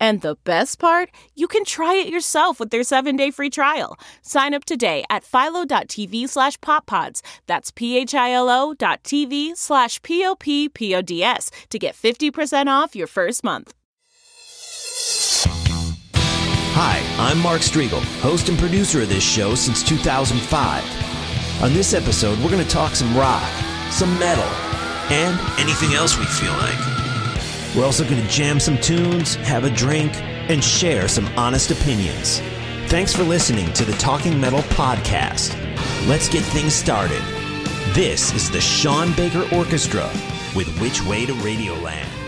And the best part, you can try it yourself with their seven-day free trial. Sign up today at philo.tv slash poppods. That's p-h-i-l-o dot tv slash p-o-p-p-o-d-s to get 50% off your first month. Hi, I'm Mark Strigl, host and producer of this show since 2005. On this episode, we're going to talk some rock, some metal, and anything else we feel like. We're also going to jam some tunes, have a drink, and share some honest opinions. Thanks for listening to the Talking Metal Podcast. Let's get things started. This is the Sean Baker Orchestra with Which Way to Radioland.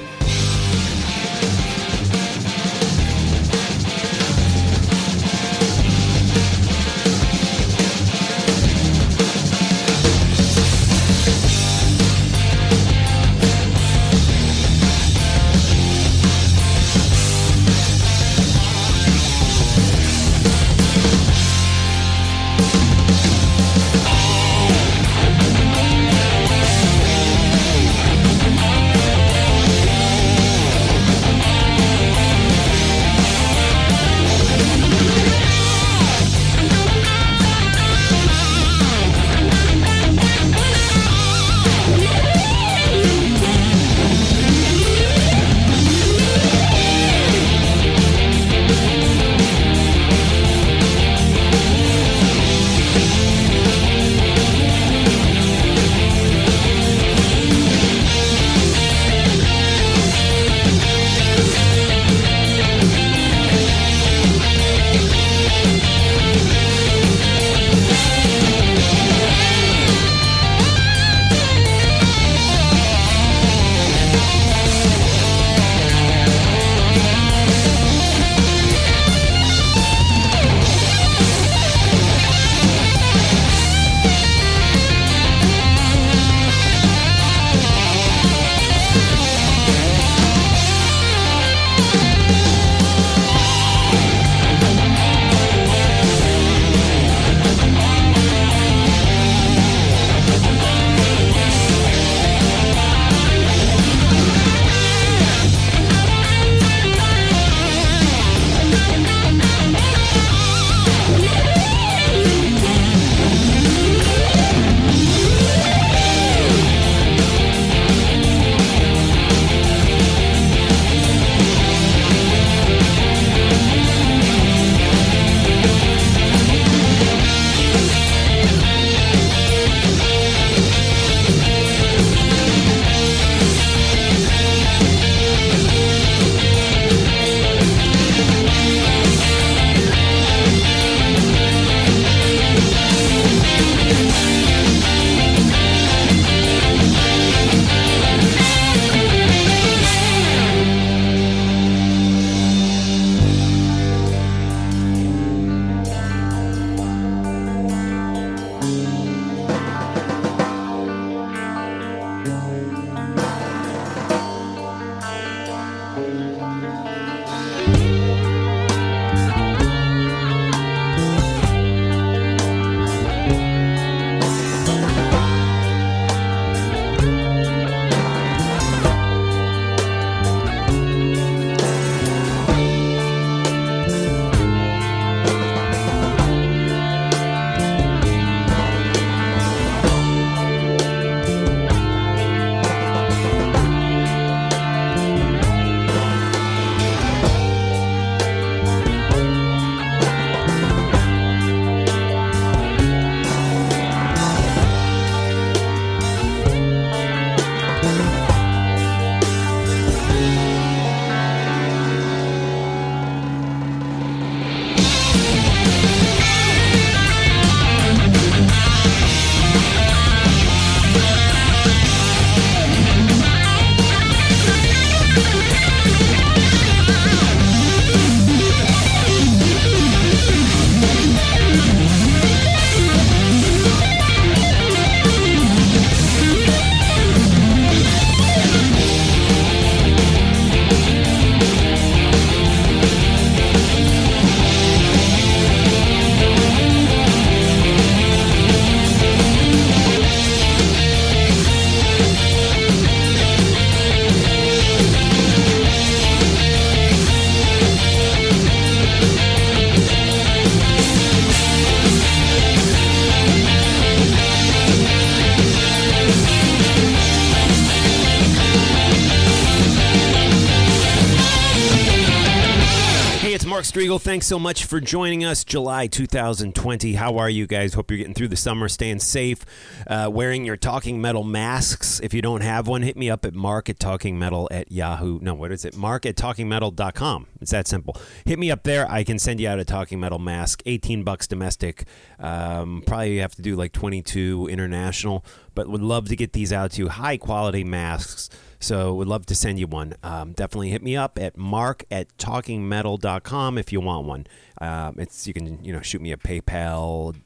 Strigl. Thanks so much for joining us. July 2020. How are you guys? Hope you're getting through the summer, staying safe, uh, wearing your Talking Metal masks. If you don't have one, hit me up at mark at Talking Metal at Yahoo. No, what is it? Mark at TalkingMetal.com. It's that simple. Hit me up there. I can send you out a Talking Metal mask. 18 bucks domestic. Um, probably you have to do like 22 international, but would love to get these out to you. High quality masks. So would love to send you one. Um, definitely hit me up at mark at talkingmetal.com if you want one. Um, it's you can you know shoot me a PayPal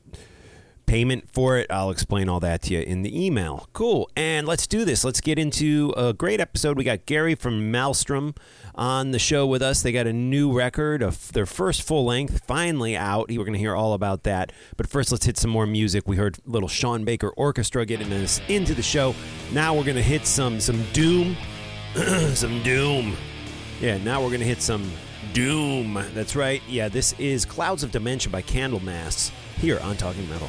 payment for it. I'll explain all that to you in the email. Cool. And let's do this. Let's get into a great episode. We got Gary from Maelstrom on the show with us. They got a new record of their first full length finally out. We're going to hear all about that. But first, let's hit some more music. We heard little Sean Baker Orchestra getting us into the show. Now we're going to hit some some doom, some doom. Yeah, now we're going to hit some doom. That's right. Yeah, this is Clouds of Dementia by Candlemass here on Talking Metal.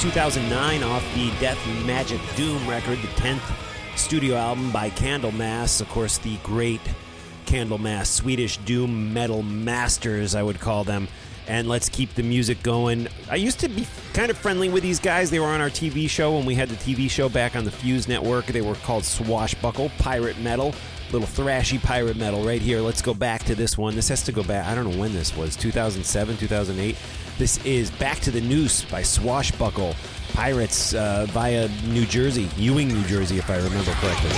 2009 off the Death Magic Doom record, the 10th studio album by Candlemass. Of course, the great Candlemass, Swedish doom metal masters, I would call them. And let's keep the music going. I used to be kind of friendly with these guys. They were on our TV show when we had the TV show back on the Fuse Network. They were called Swashbuckle, Pirate Metal little thrashy pirate metal right here. Let's go back to this one. This has to go back. I don't know when this was 2007, 2008. This is Back to the Noose by Swashbuckle Pirates uh, via New Jersey, Ewing, New Jersey, if I remember correctly.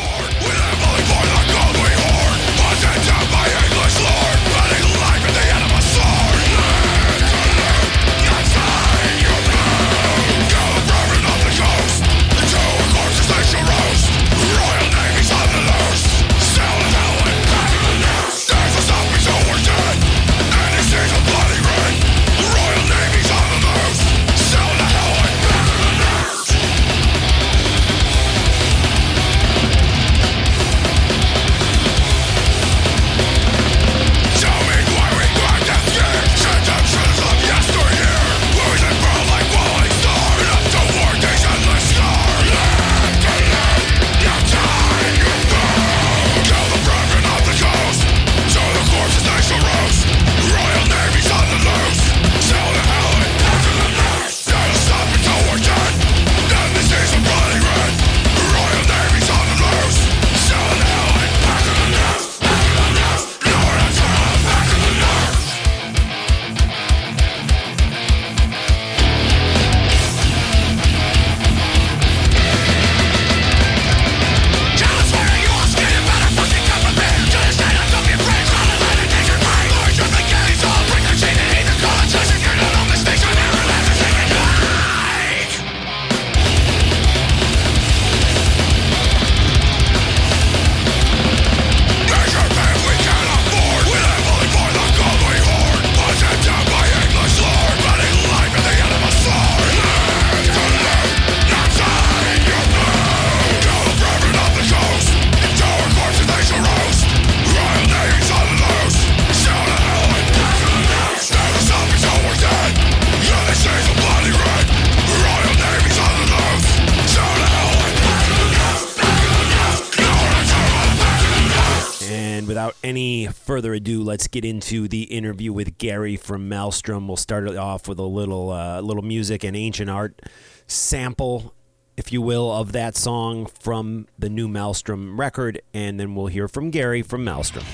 Let's get into the interview with Gary from Maelstrom. We'll start it off with a little uh, little music and ancient art sample, if you will, of that song from the new Maelstrom record, and then we'll hear from Gary from Maelstrom.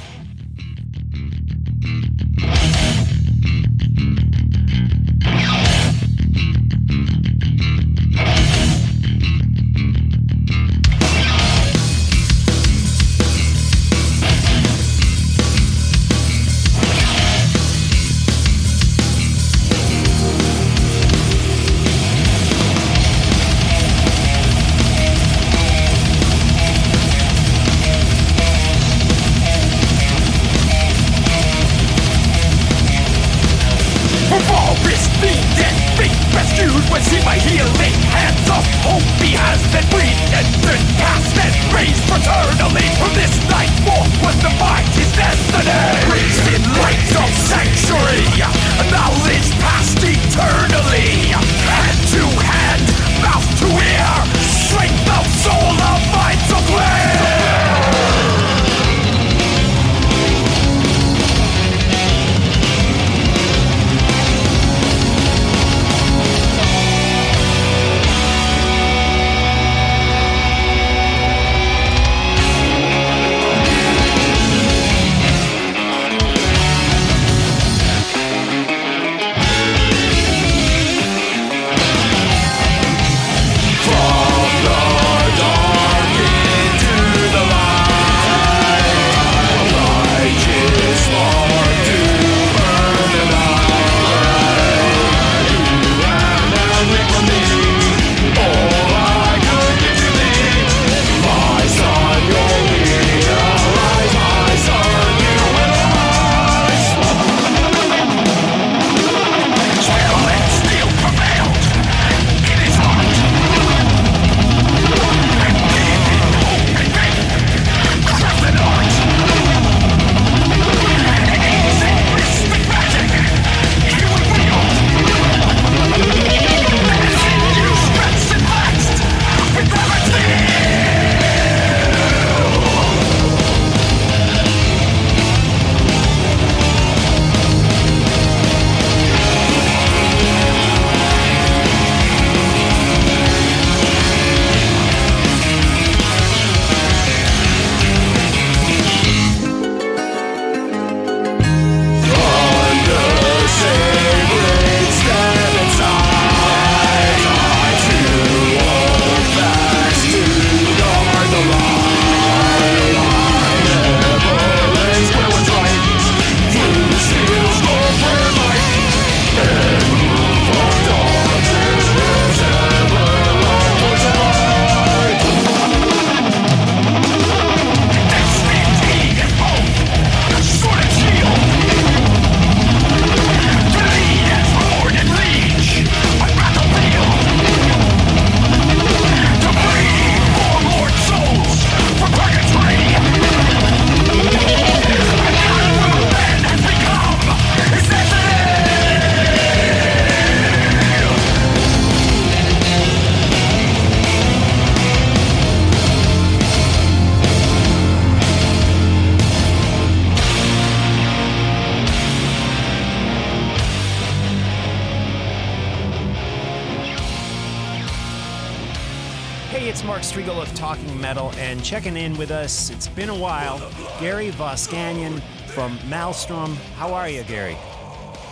Checking in with us. It's been a while. Gary Voskanian from Maelstrom. How are you, Gary?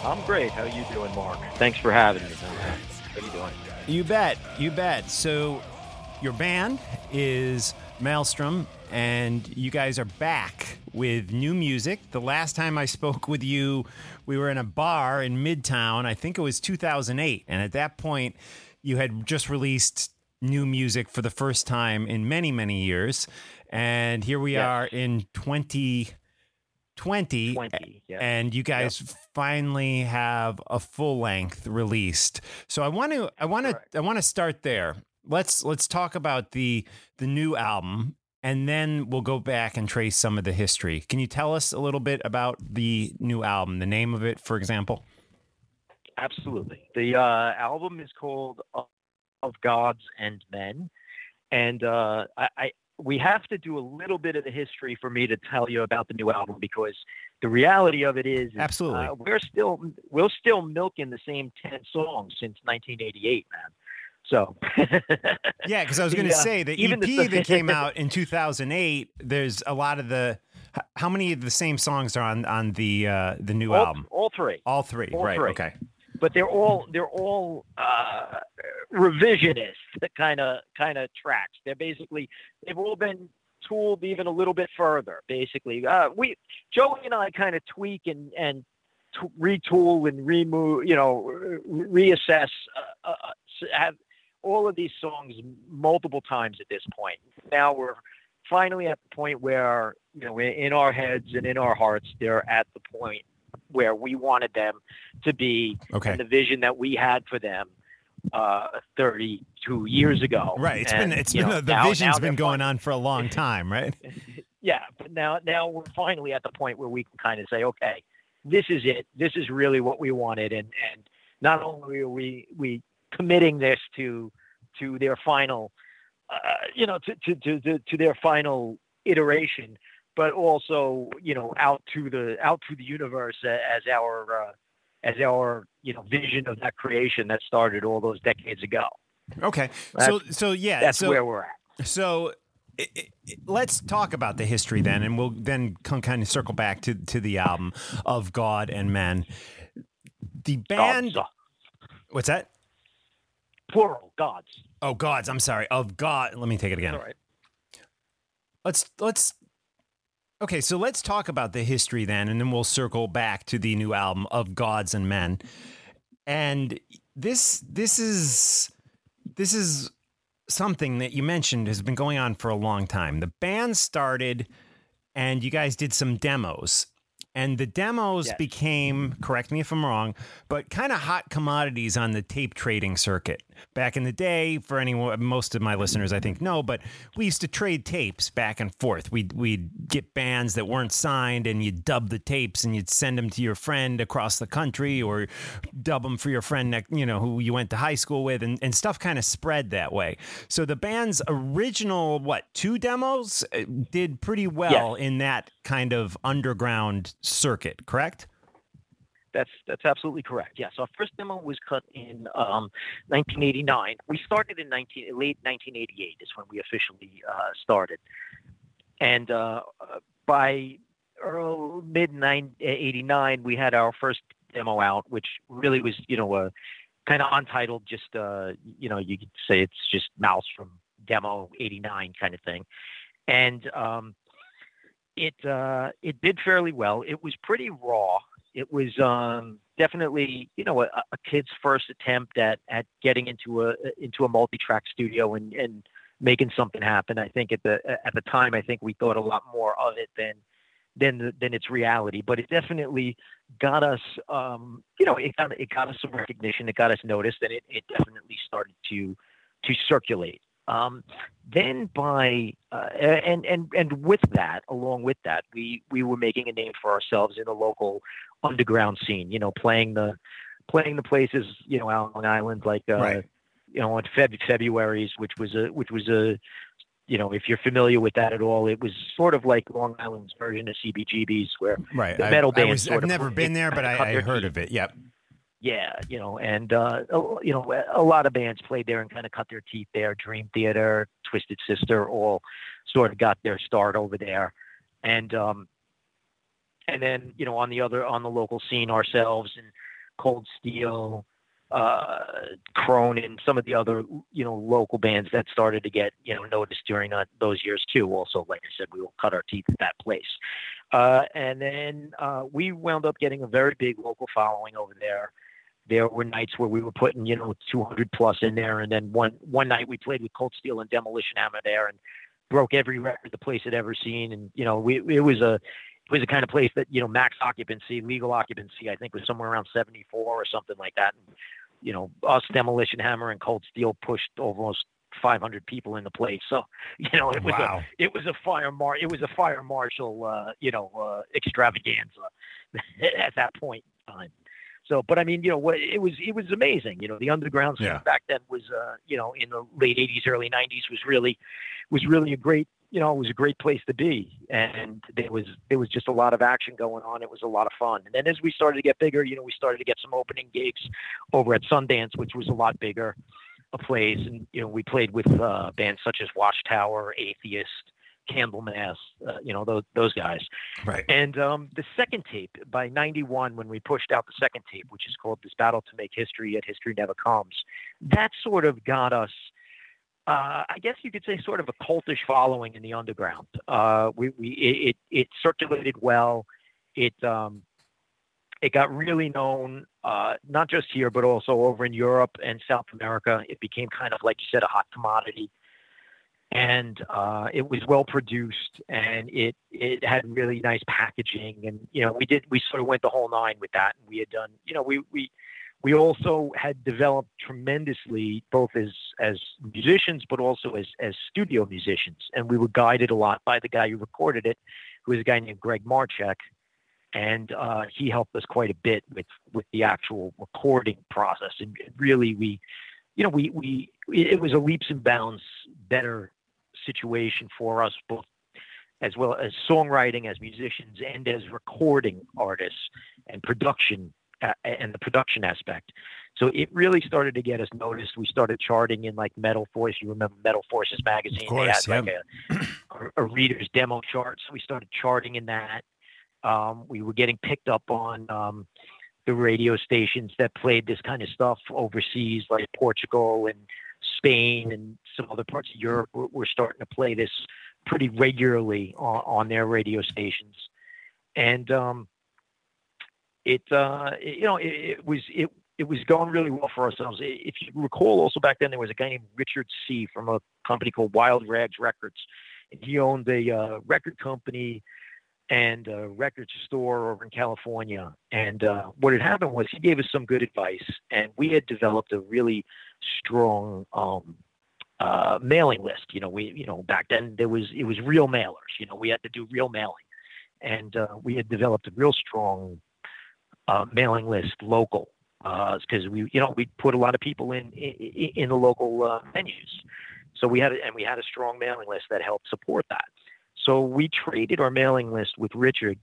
I'm great. How are you doing, Mark? Thanks for having me. How are you doing? You bet. You bet. So, your band is Maelstrom, and you guys are back with new music. The last time I spoke with you, we were in a bar in Midtown. I think it was 2008. And at that point, you had just released new music for the first time in many, many years. And here we Yes. are in 2020. 20, yeah. And you guys finally have a full length released. So I want to I want to. I want to start there. Let's let's talk about the the new album and then we'll go back and trace some of the history. Can you tell us a little bit about the new album, the name of it, for example? Absolutely. The uh, album is called Of- "Of Gods and Men," and uh, I, I we have to do a little bit of the history for me to tell you about the new album because the reality of it is, Absolutely. uh, we're still we're still milking the same ten songs since 1988, man. So Yeah, because I was going to uh, say the EP the- that came out in 2008. There's a lot of the. How many of the same songs are on on the uh, the new all, album? all three. All three, all right? three. Okay. but they're all they're all uh, revisionist kind of kind of tracks. They're basically they've all been tooled even a little bit further. Basically, uh, we Joey and I kind of tweak and and t- retool and remove, you know, re- reassess. Uh, uh, have all of these songs multiple times at this point. Now we're finally at the point where you know in our heads and in our hearts they're at the point where we wanted them to be Okay. and the vision that we had for them uh, 32 years ago. Right. It's and, been it's been know, the now- vision's now been going on for a long time, right? yeah, but now now we're finally at the point where we can kind of say, okay, this is it. This is really what we wanted, and and not only are we we committing this to to their final, uh, you know, to, to to to to their final iteration, but also you know out to the out to the universe as our uh, as our you know vision of that creation that started all those decades ago. Okay. So so yeah. That's so where we're at. so i i let's talk about the history then, and we'll then come kind of circle back to to the album of God and Men. The band. Gods, What's that? plural gods. Oh, gods. I'm sorry. Of God. Let me take it again. All right. let's let's okay so let's talk about the history then and then we'll circle back to the new album of gods and men. And this this is this is something that you mentioned has been going on for a long time. The band started and you guys did some demos and the demos Yes. became correct me if i'm wrong but kind of hot commodities on the tape trading circuit. Back in the day for anyone most of my listeners i think know but we used to trade tapes back and forth. We'd, we'd get bands that weren't signed and you'd dub the tapes and you'd send them to your friend across the country or dub them for your friend next, you know who you went to high school with and, and stuff kind of spread that way. So the band's original what two demos uh, did pretty well in that kind of underground circuit correct That's that's absolutely correct. Yes, our first demo was cut in um, 1989. We started in 19, late 1988 is when we officially uh, started, and uh, uh, by early, mid 89 we had our first demo out, which really was you know a kind of untitled, just uh, you know you could say it's just Mouse from demo 89 kind of thing, and um, it uh, it did fairly well. It was pretty raw it was um, definitely you know a, a kid's first attempt at at getting into a into a multi-track studio and and making something happen. I think at the at the time I think we thought a lot more of it than than than its reality, but it definitely got us um, you know it got it got us some recognition, it got us noticed, and it, it definitely started to to circulate. Um, then by uh, and and and with that, along with that, we we were making a name for ourselves in the local underground scene. You know, playing the playing the places you know out on Long Island, like uh, Right. you know, on Feb- February's, which was a which was a you know, if you're familiar with that at all, it was sort of like Long Island's version of CBGB's, where right the I- metal I band was, sort i've never been there but i, I heard of it yep Yeah, you know, and uh, you know, a lot of bands played there and kind of cut their teeth there. Dream Theater, Twisted Sister, all sort of got their start over there, and um, and then you know, on the other on the local scene, ourselves and Cold Steel, uh, Cronin, some of the other you know local bands that started to get you know noticed during that, those years too. Also, like I said, we will cut our teeth at that place, uh, and then uh, we wound up getting a very big local following over there. There were nights where we were putting you know 200 plus in there, and then one one night we played with Cold Steel and Demolition Hammer there, and broke every record the place had ever seen, and you know we it was a it was the kind of place that you know max occupancy, legal occupancy, I think was somewhere around 74 or something like that. And, you know, us Demolition Hammer and Cold Steel pushed almost 500 people in the place. So, you know, it was Wow. a it was a fire mar it was a fire marshal uh, you know uh, extravaganza at that point in time. So, but I mean, you know, what it was it was amazing. You know, the underground scene Yeah. back then was uh, you know in the late 80s, early 90s was really was really a great you know, it was a great place to be, and there was there was just a lot of action going on. It was a lot of fun. And then as we started to get bigger, you know, we started to get some opening gigs over at Sundance, which was a lot bigger a place. And you know, we played with uh, bands such as Watchtower, Atheist, Candlemass, uh, you know, those those guys. Right. And um, the second tape by '91, when we pushed out the second tape, which is called "This Battle to Make History," yet history never comes. That sort of got us uh, I guess you could say sort of a cultish following in the underground. Uh, we, we it, it, it circulated well. It um, it got really known, uh, not just here, but also over in Europe and South America. It became kind of like you said, a hot commodity, and uh, it was well produced, and it it had really nice packaging, and you know we did we sort of went the whole nine with that. And we had done, you know, we we we also had developed tremendously both as as musicians but also as as studio musicians and we were guided a lot by the guy who recorded it who was a guy named greg marchek and uh, he helped us quite a bit with with the actual recording process and really we you know we we it was a leaps and bounds better situation for us both as well as songwriting as musicians and as recording artists and production uh, and the production aspect. So it really started to get us noticed. We started charting in like Metal Force. You remember Metal Forces magazine? Of course, they had like a, a, a reader's demo chart. So we started charting in that. Um, we were getting picked up on um, the radio stations that played this kind of stuff overseas, like Portugal and Spain and some other parts of Europe. Were, were starting to play this pretty regularly on, on their radio stations. And um, it uh you know it, it was it it was going really well for ourselves. If you recall, also back then there was a guy named Richard C. from a company called Wild Rags Records, and he owned a uh, record company and a record store over in California. And uh, what had happened was he gave us some good advice, and we had developed a really strong um, uh, mailing list. You know, we you know back then there was it was real mailers. You know, we had to do real mailing, and uh, we had developed a real strong uh, mailing list local because we you know we put a lot of people in in, in the local uh, venues so we had a, and we had a strong mailing list that helped support that so we traded our mailing list with richard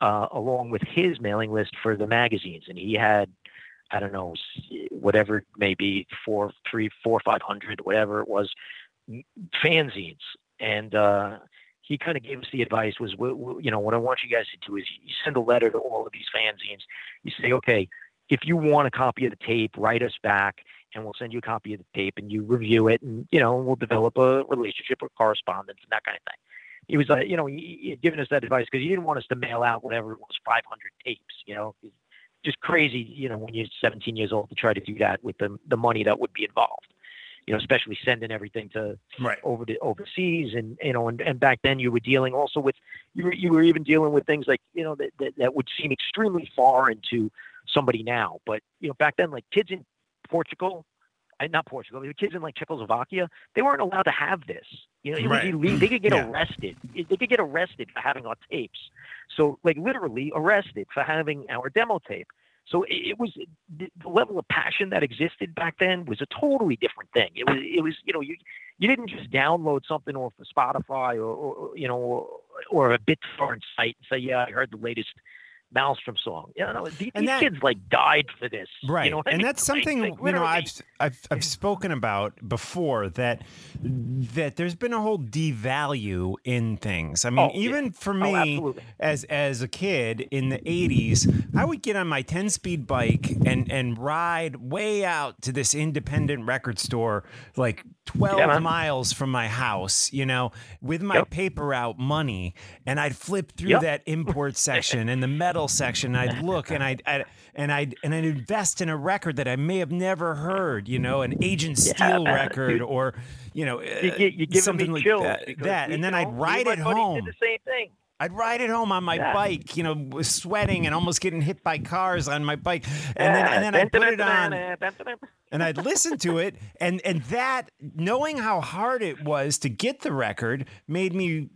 uh, along with his mailing list for the magazines and he had i don't know whatever it may be four three four five hundred whatever it was fanzines and uh he kind of gave us the advice was, you know, what I want you guys to do is you send a letter to all of these fanzines. You say, okay, if you want a copy of the tape, write us back, and we'll send you a copy of the tape, and you review it, and you know, we'll develop a relationship or correspondence and that kind of thing. He was, like, you know, he, he had given us that advice because he didn't want us to mail out whatever it was, 500 tapes. You know, just crazy. You know, when you're 17 years old to try to do that with the the money that would be involved. You know, especially sending everything to Right. over to overseas and you know and, and back then you were dealing also with you were, you were even dealing with things like you know that, that that would seem extremely foreign to somebody now but you know back then like kids in Portugal uh, not Portugal the kids in like Czechoslovakia they weren't allowed to have this. You know it Right. was illegal they could get Yeah. arrested. They could get arrested for having our tapes. So like literally arrested for having our demo tape. So it, was the, level of passion that existed back then was a totally different thing. It was it was you know you you didn't just download something off of Spotify or, or or, you know or, or a BitTorrent site and say, yeah, I heard the latest Maelstrom song. You know, these, And these that- kids like died for this. Right. You know what I and mean? that's something like, you know. I've I've I've spoken about before that that there's been a whole devalue in things. I mean, Oh, yeah. even for Oh, me absolutely. as as a kid in the 80s, I would get on my 10-speed bike and and ride way out to this independent record store like 12 Yeah, miles from my house, you know, with my Yep. paper route money and I'd flip through Yep. that import section and the metal section. I'd look and I'd, I'd and I'd and I'd invest in a record that I may have never heard, you know, an Agent Yeah, Steel record dude. or you know, You, you, something like that. that. and then I'd ride it home. Did the same thing. I'd ride it home on my Yeah. bike, you know, sweating and almost getting hit by cars on my bike, and then and then I'd put it on and I'd listen to it, and and that knowing how hard it was to get the record made me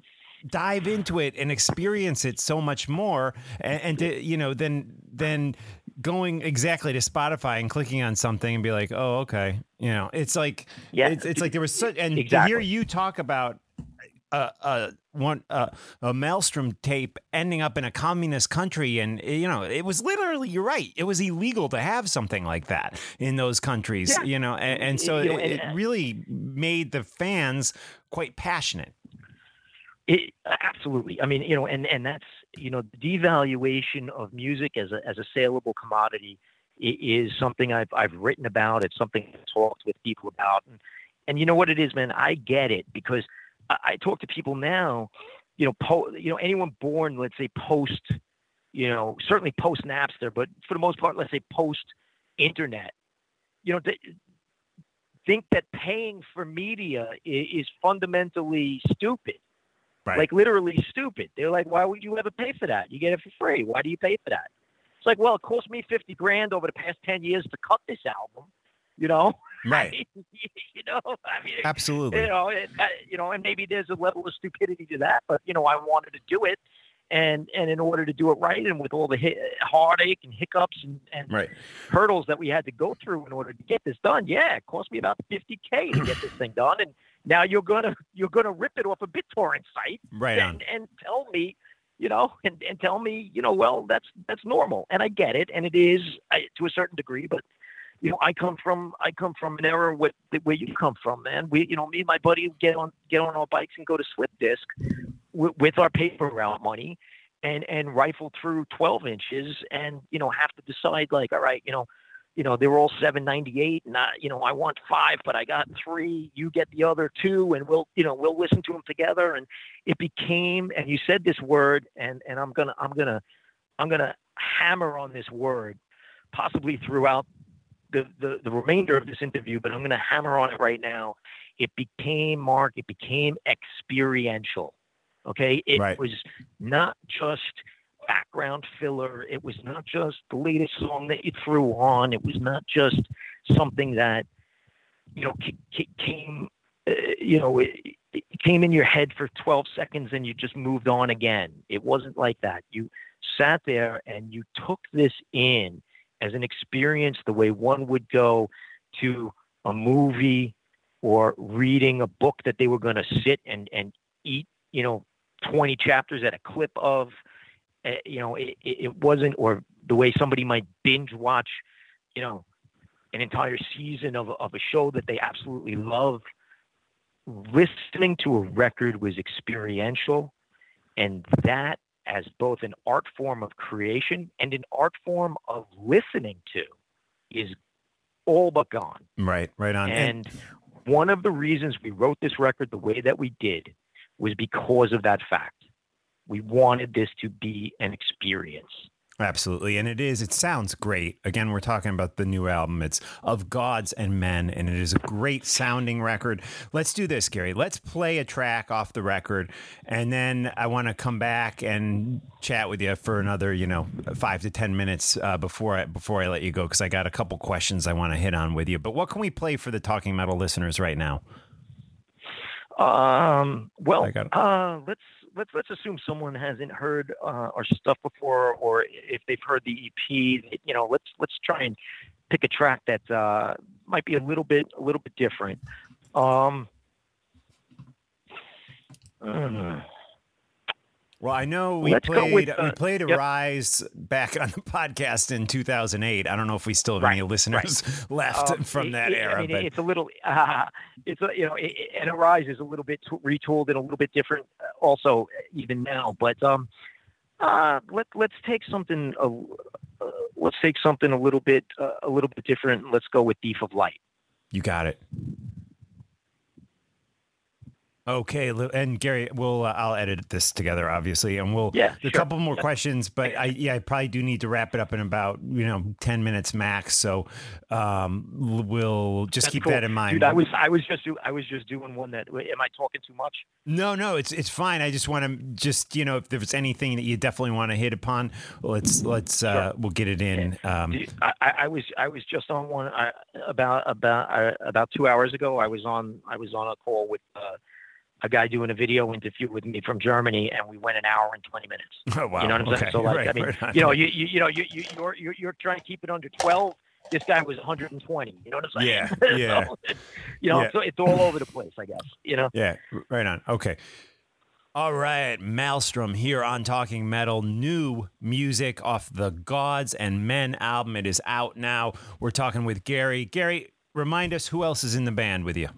dive into it and experience it so much more, and, and to, you know, then then going exactly to Spotify and clicking on something and be like, oh, okay, you know, it's like Yeah. it's, it's like there was such and to hear you talk about. A, a one uh, a maelstrom tape ending up in a communist country, and you know it was literally you're right. It was illegal to have something like that in those countries, Yeah. you know, and, and so You know, it, and- it really made the fans quite passionate. It, absolutely. I mean, you know, and and that's you know, the devaluation of music as a as a saleable commodity is something I've I've written about. It's something I've talked with people about, and and you know what it is, man. I get it because I, I talk to people now. You know, po- you know, anyone born, let's say, post, you know, certainly post Napster, but for the most part, let's say post internet. You know, th- think that paying for media is, is fundamentally stupid Right. like literally stupid. They're like, why would you ever pay for that? You get it for free. Why do you pay for that? It's like, well, it cost me fifty grand over the past ten years to cut this album. You know, right. you know, I mean, Absolutely. you know, it, uh, you know, and maybe there's a level of stupidity to that, but you know, I wanted to do it, and and in order to do it right, and with all the heartache and hiccups and, and Right. hurdles that we had to go through in order to get this done, yeah, it cost me about fifty k to get this thing done, and now you're gonna you're gonna rip it off a BitTorrent site Right and, and tell me, you know, and, and tell me, you know, well, that's that's normal, and I get it, and it is I, to a certain degree, but you know, I come from I come from an era with, where you come from, man. We, you know, me and my buddy get on get on our bikes and go to Swift Disc with, our paper route money, and and rifle through 12 inches, and you know, have to decide like, all right, you know. You know, they were all 798 and I, you know, I want five, but I got three, you get the other two and we'll, you know, we'll listen to them together. And it became, and you said this word and, and I'm to, I'm to, I'm to hammer on this word possibly throughout the, the, the remainder of this interview, but I'm going to hammer on it right now. It became, Mark, it became experiential. Okay. It Right. was not just background filler. It was not just the latest song that you threw on. It was not just something that, you know, ca- ca- came, uh, you know, it, it came in your head for 12 seconds and you just moved on again. It wasn't like that. You sat there and you took this in as an experience the way one would go to a movie or reading a book that they were going to sit and, and eat, you know, 20 chapters at a clip of, uh, you know, it, it wasn't, or the way somebody might binge watch, you know, an entire season of, of a show that they absolutely love. Listening to a record was experiential, and that as both an art form of creation and an art form of listening to is all but gone. Right. Right on. And, And one of the reasons we wrote this record the way that we did was because of that fact. We wanted this to be an experience. Absolutely. And it is, it sounds great. Again, we're talking about the new album. It's Of Gods and Men, and it is a great sounding record. Let's do this, Gary. Let's play a track off the record, and then I want to come back and chat with you for another, you know, five to 10 minutes uh, before, I, before I let you go, because I got a couple questions I want to hit on with you. But what can we play for the Talking Metal listeners right now? Um, well, I got it. uh, let's let's let's assume someone hasn't heard uh, our stuff before, or if they've heard the EP, you know, let's let's try and pick a track that uh, might be a little bit a little bit different. Um, uh, Well, I know we Let's played with, we uh, played yep. Arise back on the podcast in 2008. I don't know if we still have any Right, listeners left Um, from it- that it- era, I mean, but it's a little, uh, it's a, you know, it, and Arise is a little bit retooled and a little bit different, uh, also uh, even now. But um, uh, let let's take something, uh, uh, let's take something a little bit, uh, a little bit different. Let's go with Thief of Light. you got it. Okay, and Gary, we'll uh, I'll edit this together, obviously, and we'll Yeah, a sure. couple more Yeah. questions, but I yeah, I probably do need to wrap it up in about you know ten minutes max. So um, we'll just That's keep cool. that in mind. Dude, I was, I was just, do, I was just doing one that. Am I talking too much? No, no, it's it's fine. I just want to just you know if there's anything that you definitely want to hit upon, let's let's uh, we'll get it in. Um, Dude, I, I I was I was just on one I, about about uh, about two hours ago. I was on I was on a call with uh, a guy doing a video interview with me from Germany, and we went an hour and twenty minutes. oh wow, You know what I'm okay. saying? So like right, I mean, right you know, you, you you know you you you're, you're you're trying to keep it under twelve. This guy was 120. You know what I'm saying? Yeah, yeah. so, you know, Yeah. so it's all over the place. I guess. You know. Yeah, right on. Okay. All right, Maelstrom here on Talking Metal. New music off the Gods and Men album. It is out now. We're talking with Gary. Gary, remind us who else is in the band with you.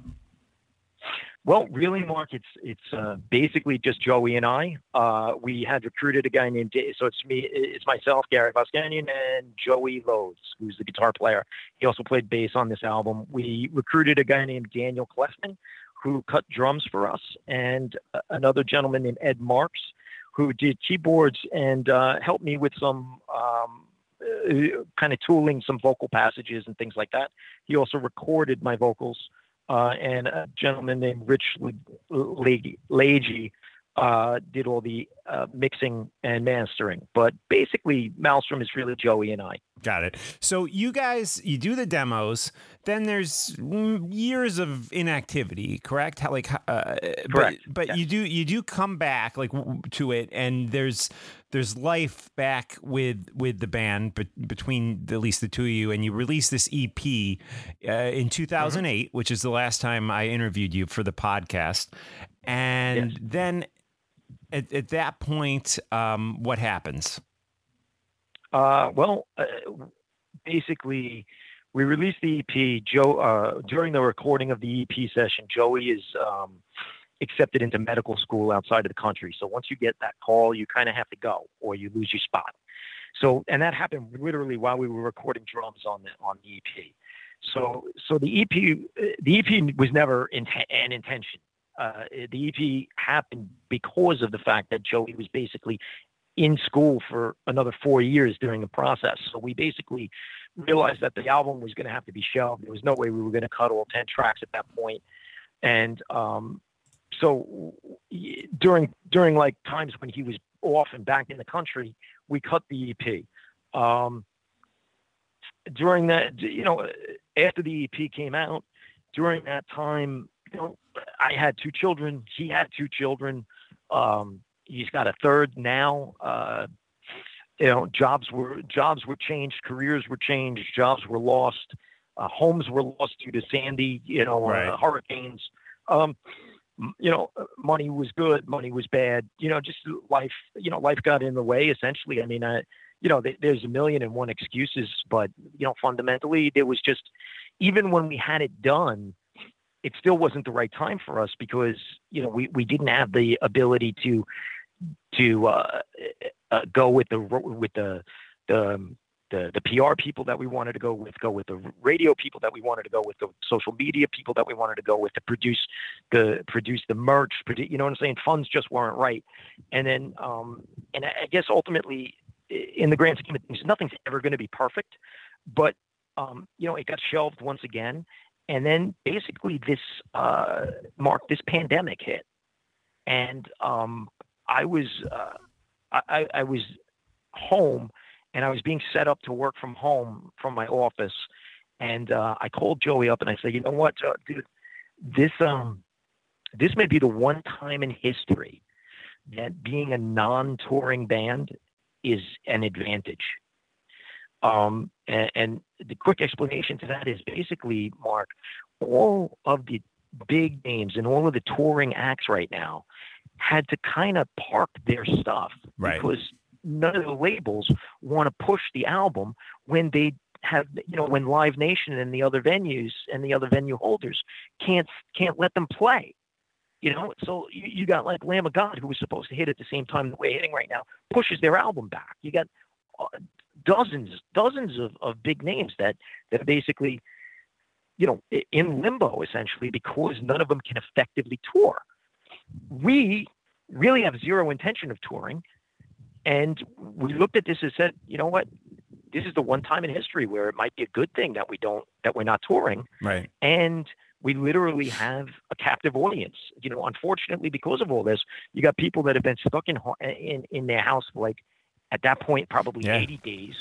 Well, really, Mark, it's it's uh, basically just Joey and I. Uh, we had recruited a guy named Da- so it's me, it's myself, Gary Voskanian, and Joey Lodes, who's the guitar player. He also played bass on this album. We recruited a guy named Daniel Kleffman, who cut drums for us, and uh, another gentleman named Ed Marks, who did keyboards and uh, helped me with some. Um, uh, kind of tooling some vocal passages and things like that. He also recorded my vocals uh, and a gentleman named Rich Lagey uh, did all the uh, mixing and mastering. But basically, Maelstrom is really Joey and I. Got it. So you guys, you do the demos. Then there's years of inactivity, correct? How like, uh, Correct, But, but yes. you do you do come back like to it, and there's there's life back with with the band, but between at least the two of you, and you release this EP uh, in 2008, which is the last time I interviewed you for the podcast, and Yes. then at, at that point, um, what happens? Uh, well, uh, basically, we released the EP. Joe uh, during the recording of the EP session, Joey is um, accepted into medical school outside of the country. So once you get that call, you kind of have to go, or you lose your spot. So, and that happened literally while we were recording drums on the on the EP. So, so the EP the EP was never inten- an intention. Uh, the EP happened because of the fact that Joey was basically in school for another four years during the process. So we basically realized that the album was going to have to be shelved. There was no way we were going to cut all 10 tracks at that point. And um, so during, during like times when he was off and back in the country, we cut the EP. Um, during that, you know, after the EP came out, during that time, you know, I had two children. He had two children. Um, he's got a third now. Uh, you know, jobs were jobs were changed, careers were changed, jobs were lost, uh, homes were lost due to Sandy. You know, Right. uh, hurricanes. Um, you know, uh, money was good, money was bad. You know, just life. You know, life got in the way. Essentially, I mean, I, you know, th- there's a million and one excuses, but you know, fundamentally, there was just even when we had it done, it still wasn't the right time for us because you know we we didn't have the ability to to uh, uh, go with the with the the um, the the PR people that we wanted to go with, go with the radio people that we wanted to go with, the social media people that we wanted to go with to produce the produce the merch. You know what I'm saying? Funds just weren't right, and then um, and I guess ultimately, in the grand scheme of things, nothing's ever going to be perfect, but um, you know it got shelved once again, and then basically this uh, Mark this pandemic hit, and um, I was uh, I I was home and I was being set up to work from home from my office. And uh, I called Joey up and I said, you know what, Joe, dude, this um this may be the one time in history that being a non-touring band is an advantage. Um, and, and the quick explanation to that is basically, Mark, all of the big names and all of the touring acts right now had to kind of park their stuff Right. because none of the labels want to push the album when they have you know when Live Nation and the other venues and the other venue holders can't can't let them play. You know, so you, you got like Lamb of God, who was supposed to hit at the same time that we're hitting right now, pushes their album back. You got uh, dozens, dozens of, of big names that that basically, you know, in limbo essentially because none of them can effectively tour. We really have zero intention of touring, and we looked at this and said, you know what, this is the one time in history where it might be a good thing that we don't that we're not touring Right. and we literally have a captive audience. You know, unfortunately, because of all this, you got people that have been stuck in in in their house for like at that point probably Yeah. 80 days.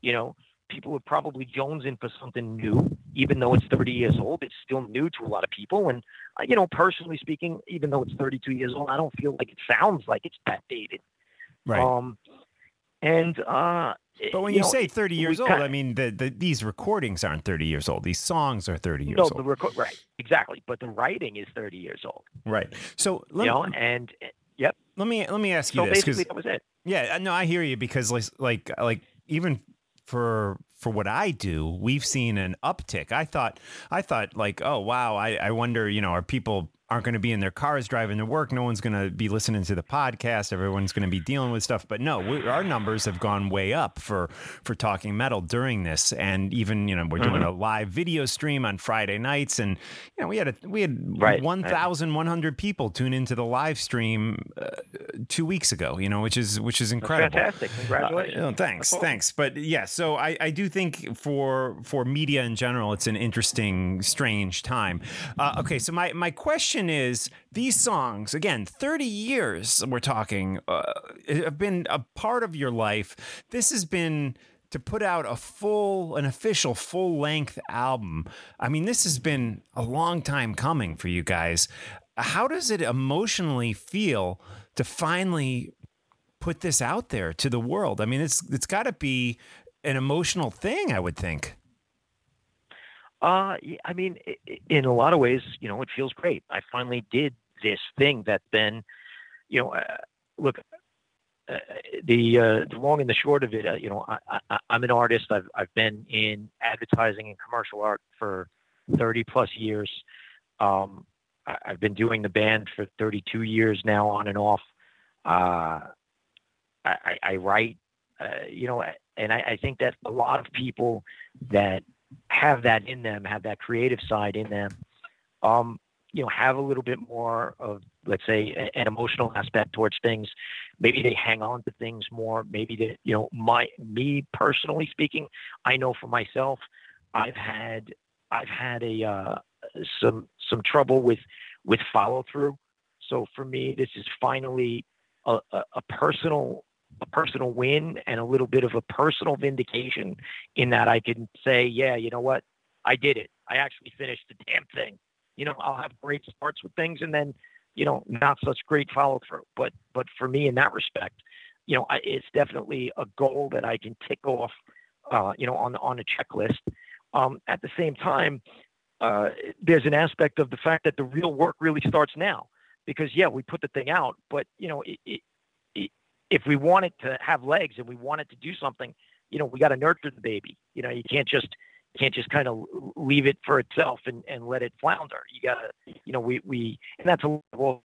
You know, people are probably jonesing for something new, even though it's 30 years old. It's still new to a lot of people, and uh, you know, personally speaking, even though it's 32 years old, I don't feel like it sounds like it's that dated. Right. Um, and uh, but when you, know, say 30 years old, kinda- I mean, the, the, these recordings aren't 30 years old. These songs are 30 years no, old. the record right, exactly, but the writing is 30 years old. right. So let, you know, and yep. let me let me ask you So this basically, that was it. Yeah, no, I hear you because like like like even for for what I do, we've seen an uptick. I thought I thought like, oh wow, I, I wonder, you know, are people aren't going to be in their cars driving to work. No one's going to be listening to the podcast. Everyone's going to be dealing with stuff. But no, we, our numbers have gone way up for for talking metal during this, and even you know we're doing a live video stream on Friday nights, and you know we had a we had Right, thousand one hundred people tune into the live stream uh, two weeks ago. You know, which is which is That's incredible. fantastic. Congratulations. Uh, oh, thanks, That's thanks. But yeah, so I, I do think for for media in general, it's an interesting, strange time. Uh, okay, so my my question is: these songs, again, thirty years we're talking, uh, have been a part of your life. This has been. To put out a full, an official full length album. I mean, this has been a long time coming for you guys. How does it emotionally feel to finally put this out there to the world? I mean, it's it's got to be an emotional thing, I would think. Uh, I mean, in a lot of ways, you know, it feels great. I finally did this thing that's been, you know, uh, look, uh, the uh, the long and the short of it, uh, you know, I, I, I'm an artist. I've I've been in advertising and commercial art for 30 plus years. Um, I, I've been doing the band for 32 years now, on and off. Uh, I, I, I write, uh, you know, and I, I think that a lot of people that have that in them, have that creative side in them, um, you know, have a little bit more of, let's say, an emotional aspect towards things. Maybe they hang on to things more. Maybe that, you know, my me personally speaking, I know for myself, I've had I've had a uh, some some trouble with with follow through. So for me, this is finally a, a, a personal a personal win and a little bit of a personal vindication in that I can say, yeah, you know what, I did it. I actually finished the damn thing. You know, I'll have great starts with things and then, you know, not such great follow through. But but for me, in that respect, you know, I, it's definitely a goal that I can tick off, uh, you know, on on a checklist. Um, at the same time, uh, there's an aspect of the fact that the real work really starts now, because yeah, we put the thing out, but you know, it, it, if we want it to have legs and we want it to do something, you know, we got to nurture the baby. You know, you can't just can't just kind of leave it for itself and, and let it flounder. You gotta, you know, we we and that's a well,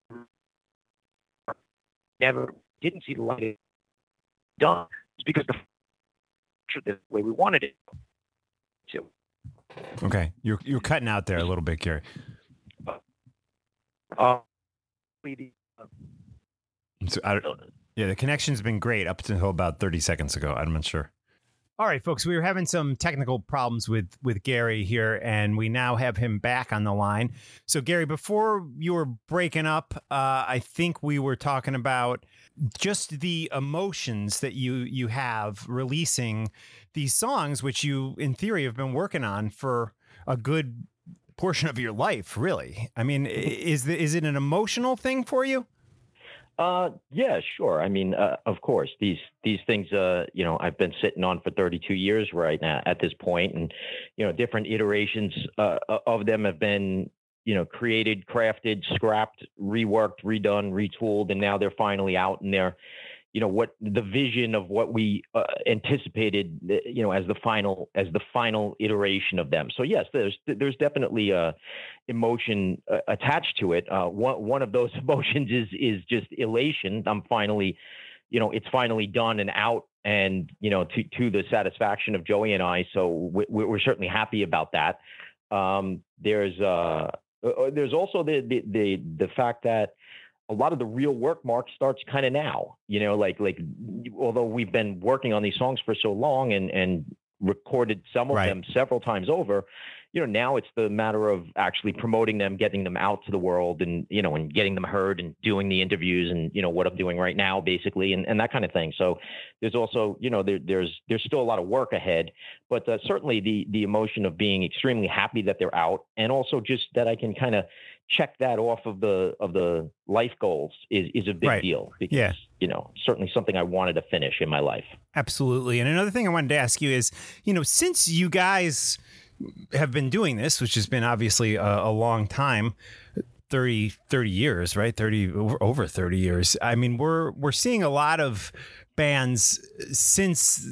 never didn't see the light done. It's because the the way we wanted it to. Okay, you're you're cutting out there a little bit, Gary. Uh, the, So I, yeah, the connection's been great up until about thirty seconds ago. I'm not sure. All right, folks, we were having some technical problems with with Gary here, and we now have him back on the line. So, Gary, before you were breaking up, uh, I think we were talking about just the emotions that you you have releasing these songs, which you, in theory, have been working on for a good portion of your life. Really, I mean, is the, is it an emotional thing for you? Uh, yeah, sure. I mean, uh, of course, these these things, uh, you know, I've been sitting on for 32 years right now at this point, and you know, different iterations uh, of them have been you know, created, crafted, scrapped, reworked, redone, retooled, and now they're finally out and they're, you know, what the vision of what we uh, anticipated, uh, you know, as the final as the final iteration of them. So yes, there's there's definitely a emotion uh, attached to it. Uh, one one of those emotions is is just elation. I'm finally, you know, it's finally done and out, and you know, to to the satisfaction of Joey and I. So we, we're certainly happy about that. Um, there's uh, uh, there's also the the the, the fact that a lot of the real work mark starts kind of now you know like like although we've been working on these songs for so long and and recorded some of Right. them several times over you know now it's the matter of actually promoting them getting them out to the world and you know and getting them heard and doing the interviews and you know what i'm doing right now basically and, and that kind of thing so there's also you know there, there's there's still a lot of work ahead but uh, certainly the the emotion of being extremely happy that they're out and also just that i can kind of check that off of the of the life goals is is a big Right. deal because Yeah. you know certainly something I wanted to finish in my life. Absolutely. And another thing I wanted to ask you is, you know, since you guys have been doing this, which has been obviously a, a long time, 30, 30 years, right? 30 over, over 30 years. I mean, we're we're seeing a lot of bands since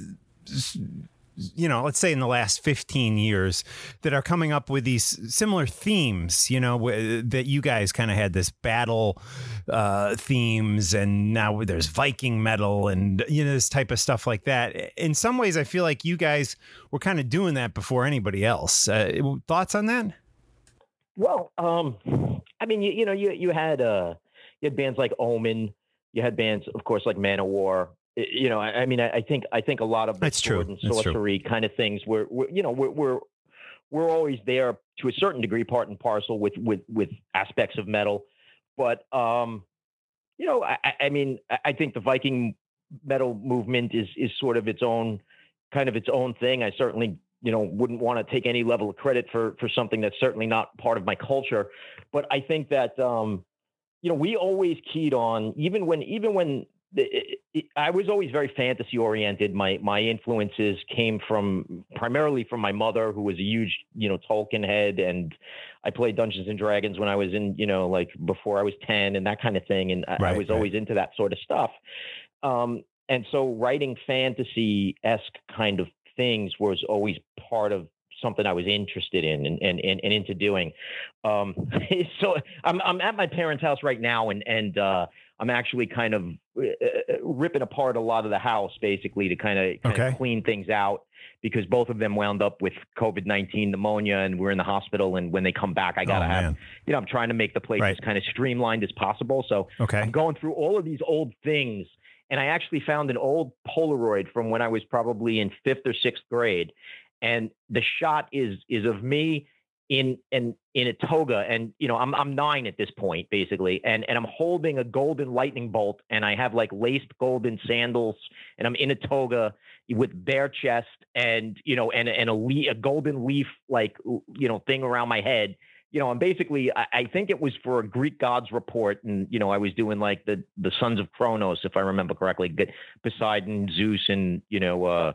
you know, let's say in the last 15 years that are coming up with these similar themes, you know, w- that you guys kind of had this battle uh, themes and now there's Viking metal and, you know, this type of stuff like that. In some ways, I feel like you guys were kind of doing that before anybody else. Uh, thoughts on that? Well, um, I mean, you, you know, you you had uh, you had bands like Omen, you had bands, of course, like Manowar. You know, I, I mean, I, I think I think a lot of the That's true. sword and sorcery kind of things were, were you know, we're, we're we're always there to a certain degree, part and parcel with with with aspects of metal. But um, you know, I, I- mean, I- think the Viking metal movement is is sort of its own kind of its own thing. I certainly, you know, wouldn't want to take any level of credit for for something that's certainly not part of my culture. But I think that um, you know, we always keyed on even when even when the, it, it, I was always very fantasy oriented. My my influences came from primarily from my mother, who was a huge you know Tolkien head, and I played Dungeons and Dragons when I was in you know like before I was ten and that kind of thing, and I, I was right. always into that sort of stuff. Um, and so writing fantasy esque kind of things was always part of something I was interested in and and, and, and into doing. Um, so I'm I'm at my parents' house right now, and and uh, I'm actually kind of uh, uh, ripping apart a lot of the house basically to kind of kind Okay. of clean things out because both of them wound up with COVID nineteen pneumonia, and we're in the hospital. And when they come back, I gotta Oh, have you know I'm trying to make the place Right. as kind of streamlined as possible. So Okay. I'm going through all of these old things, and I actually found an old Polaroid from when I was probably in fifth or sixth grade, and the shot is is of me in in in a toga, and you know I'm I'm nine at this point basically, and and I'm holding a golden lightning bolt, and I have like laced golden sandals, and I'm in a toga with bare chest, and you know, and and a le- a golden leaf like you know thing around my head. You know, and basically, I, I think it was for a Greek gods report, and you know, I was doing like the the sons of Kronos, if I remember correctly, Poseidon, Zeus, and you know, uh,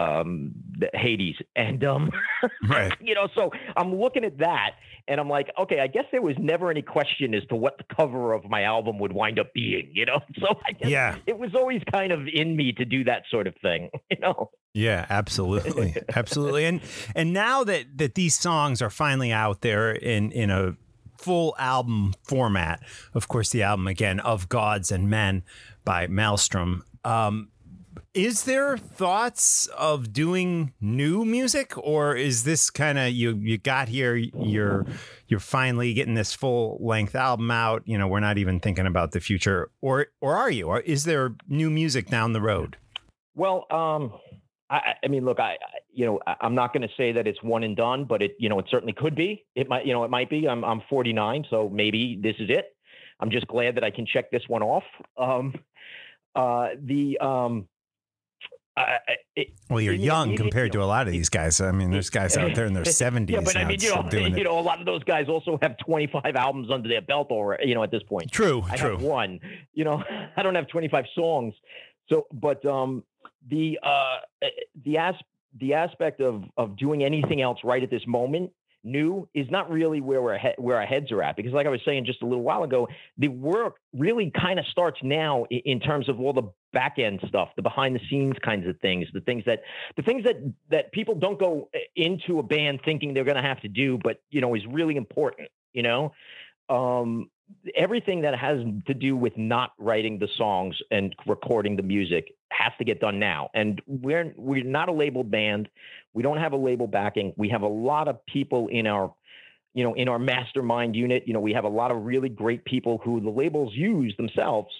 um, the Hades, and um, Right. you know, so I'm looking at that, and I'm like, okay, I guess there was never any question as to what the cover of my album would wind up being, you know. So I guess Yeah. it was always kind of in me to do that sort of thing, you know. Yeah, absolutely. absolutely. And and now that that these songs are finally out there in in a full album format, of course the album again of Gods and Men by Maelstrom. Um is there thoughts of doing new music or is this kind of you you got here you're you're finally getting this full length album out you know we're not even thinking about the future or or are you or is there new music down the road Well, um, I, I- mean, look, I, you know, I'm not going to say that it's one and done, but it, you know, it certainly could be. It might, you know, it might be. I'm, I'm 49, so maybe this is it. I'm just glad that I can check this one off. Um, uh, the, um, I, it, Well, you're you young it- compared you to a lot of these guys. I mean, there's guys out there in their 70s yeah, but I mean, you know, you know, a lot of those guys also have 25 albums under their belt already. You know, at this point. True, I true. have one. You know, I don't have 25 songs. So, but um, the uh, eh, the as the aspect of of doing anything else right at this moment new is not really where we're he- where our heads are at because like I was saying just a little while ago the work really kind of starts now i- in terms of all the back end stuff the behind the scenes kinds of things the things that the things that that people don't go eh, into a band thinking they're going to have to do but you know is really important you know? Um everything that has to do with not writing the songs and recording the music has to get done now and we're we're not a labeled band we don't have a label backing. We have a lot of people in our you know in our mastermind unit. You know we have a lot of really great people who the labels use themselves.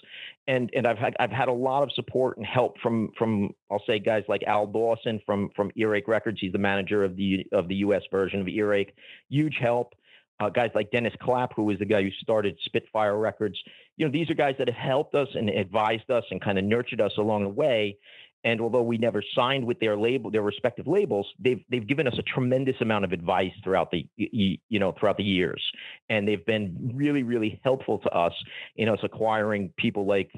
And and I've had I've had a lot of support and help from from I'll say guys like Al Dawson from from Earache Records. He's the manager of the of the US version of Earache. Huge help. Uh, guys like Dennis Clapp, who was the guy who started Spitfire Records. You know, these are guys that have helped us and advised us and kind of nurtured us along the way. And although we never signed with their label, their respective labels, they've they've given us a tremendous amount of advice throughout the you know throughout the years, and they've been really really helpful to us in us acquiring people like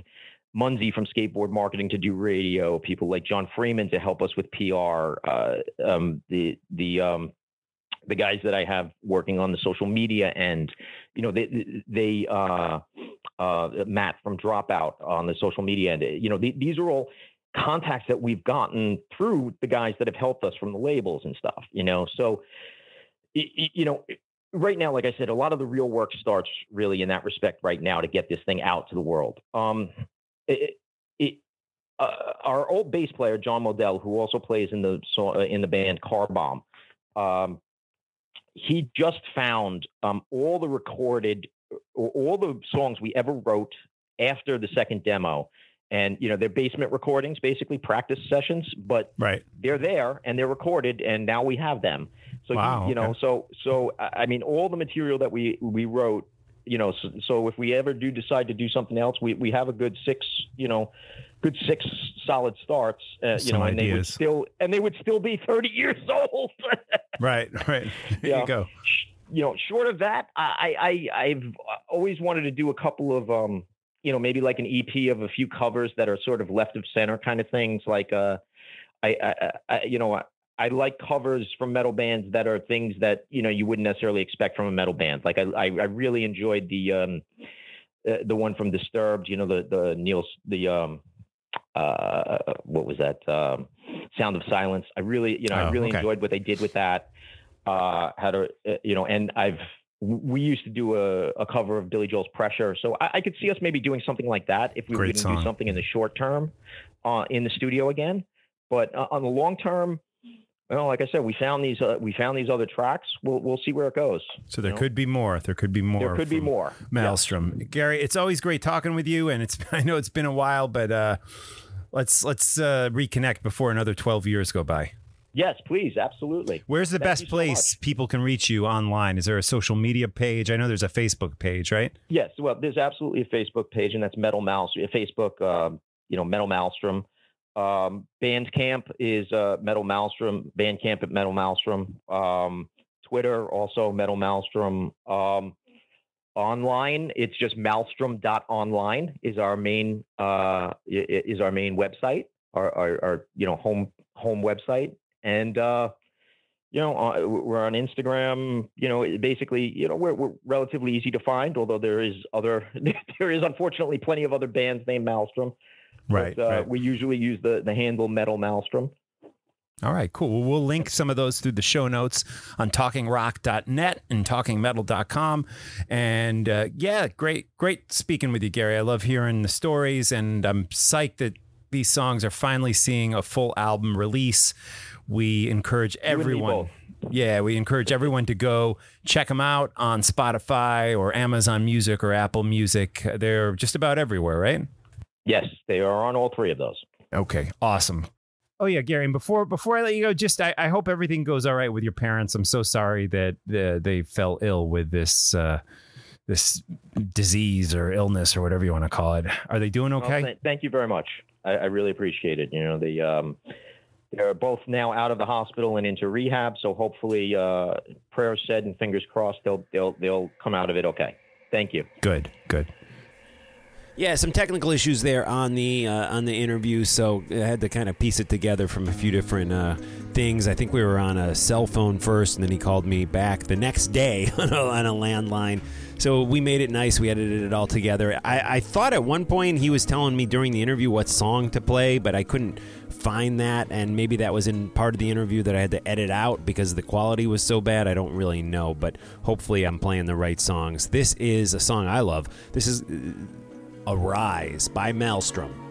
Munzie from Skateboard Marketing to do radio, people like John Freeman to help us with PR, uh, um, the the um, the guys that I have working on the social media end, you know, they they uh, uh, Matt from Dropout on the social media end. You know, the, these are all contacts that we've gotten through the guys that have helped us from the labels and stuff. You know, so you know. Right now, like I said, a lot of the real work starts really in that respect right now to get this thing out to the world. Um, it, it, uh, our old bass player John Modell, who also plays in the uh, in the band Car Bomb, um, he just found um, all the recorded, all the songs we ever wrote after the second demo. And, you know, they're basement recordings, basically practice sessions, but Right. they're there and they're recorded and now we have them. So, Wow, you know, okay. so, so, I mean, all the material that we, we wrote, you know, so, so if we ever do decide to do something else, we, we have a good six, you know, good six solid starts, uh, you know, and they would still, and they would still be 30 years old. Right. Right. There Yeah. you go. you know, short of that, I, I I've always wanted to do a couple of um, you know, maybe like an EP of a few covers that are sort of left of center kind of things. Like uh, I, I, I you know, I, I like covers from metal bands that are things that you know you wouldn't necessarily expect from a metal band. Like I, I, I really enjoyed the um, uh, the one from Disturbed. You know, the the Neil the um, uh, what was that? Um, Sound of Silence. I really, you know, I Oh, really okay. enjoyed what they did with that. Uh, had a, uh, you know, and I've we used to do a, a cover of Billy Joel's Pressure, so I, I could see us maybe doing something like that if we were going to do something in the short term, uh, in the studio again. But uh, on the long term, well, like I said, we found these uh, we found these other tracks. We'll we'll see where it goes. So there know? could be more. There could be more. There could be more. Maelstrom. Gary, it's always great talking with you, and it's I know it's been a while, but uh, let's let's uh, reconnect before another twelve years go by. Yes, please, absolutely. Where's the Thank best so place much. people can reach you online? Is there a social media page? I know there's a Facebook page, right? Yes, well, there's absolutely a Facebook page, and that's Metal Mouse. Facebook, um, you know, Metal Maelstrom. Um, Bandcamp is uh, Metal Maelstrom. Bandcamp at Metal Maelstrom. Um, Twitter also Metal Maelstrom. Um, online, it's just Maelstrom.online is our main uh, is our main website, our, our, our you know home home website, and uh, you know, uh, we're on Instagram. You know, basically, you know, we're, we're relatively easy to find, although there is other, there is unfortunately plenty of other bands named Maelstrom. Right. But, uh, right. We usually use the the handle Metal Maelstrom. All right, cool. Well, we'll link some of those through the show notes on talkingrock.net and talkingmetal.com. And uh, yeah, great, great speaking with you, Gary. I love hearing the stories, and I'm psyched that these songs are finally seeing a full album release. We encourage everyone. Yeah, we encourage everyone to go check them out on Spotify or Amazon Music or Apple Music. They're just about everywhere, right? Yes, they are on all three of those. Okay, awesome. Oh yeah, Gary. And before before I let you go, just I, I hope everything goes all right with your parents. I'm so sorry that uh, they fell ill with this uh, this disease or illness or whatever you want to call it. Are they doing Well, okay? th- thank you very much. I, I really appreciate it. You know, the um, they're both now out of the hospital and into rehab. So hopefully, uh, prayers said and fingers crossed, they'll they'll they'll come out of it okay. Thank you. Good, good. Yeah, some technical issues there on the uh, on the interview, so I had to kind of piece it together from a few different uh, things. I think we were on a cell phone first, and then he called me back the next day on a, on a landline. So we made it nice. We edited it all together. I, I thought at one point he was telling me during the interview what song to play, but I couldn't find that, and maybe that was in part of the interview that I had to edit out because the quality was so bad. I don't really know, but hopefully I'm playing the right songs. This is a song I love. This is uh, Arise by Maelstrom.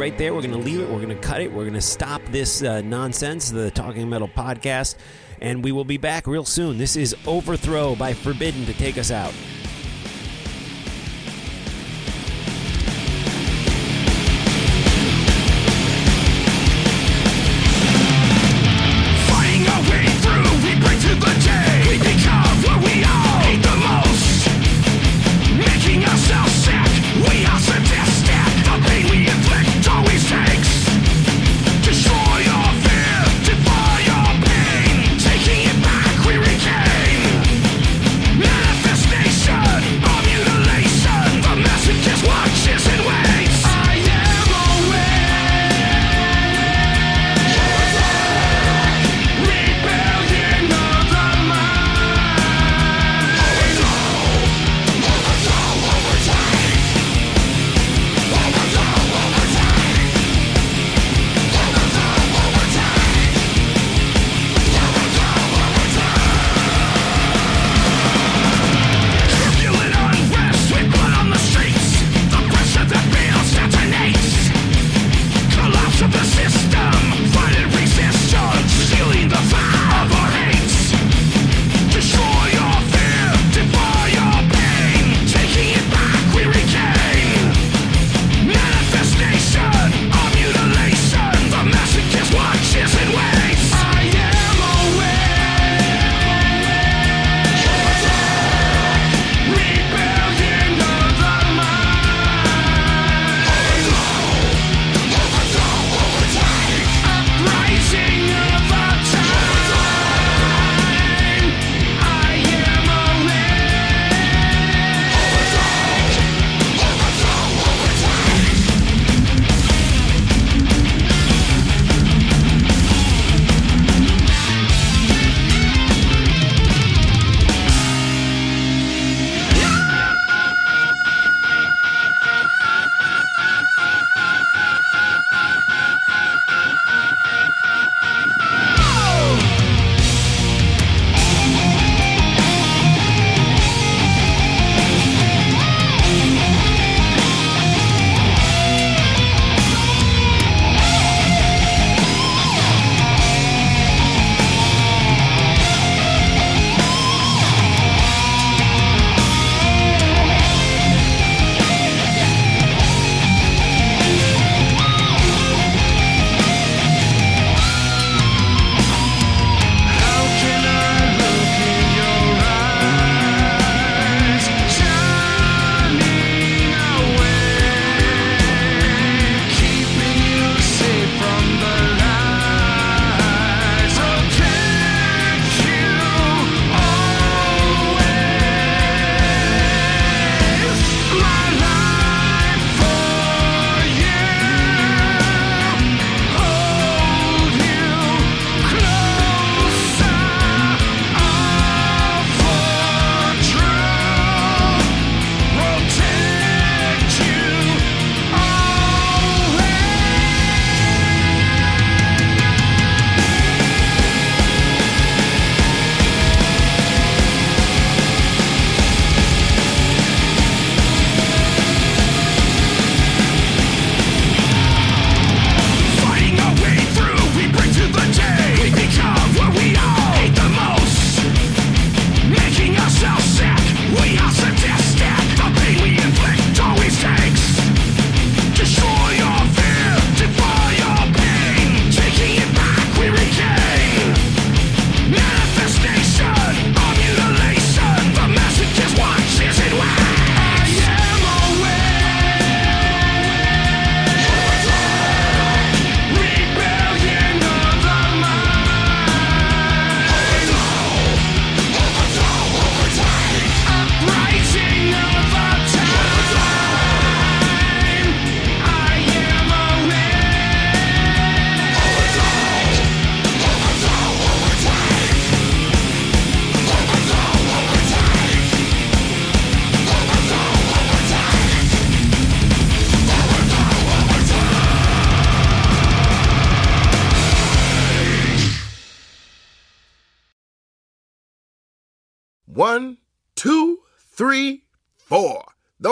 right there. We're going to leave it. We're going to cut it. We're going to stop this uh, nonsense, the Talking Metal podcast, and we will be back real soon. This is Overthrow by Forbidden to take us out.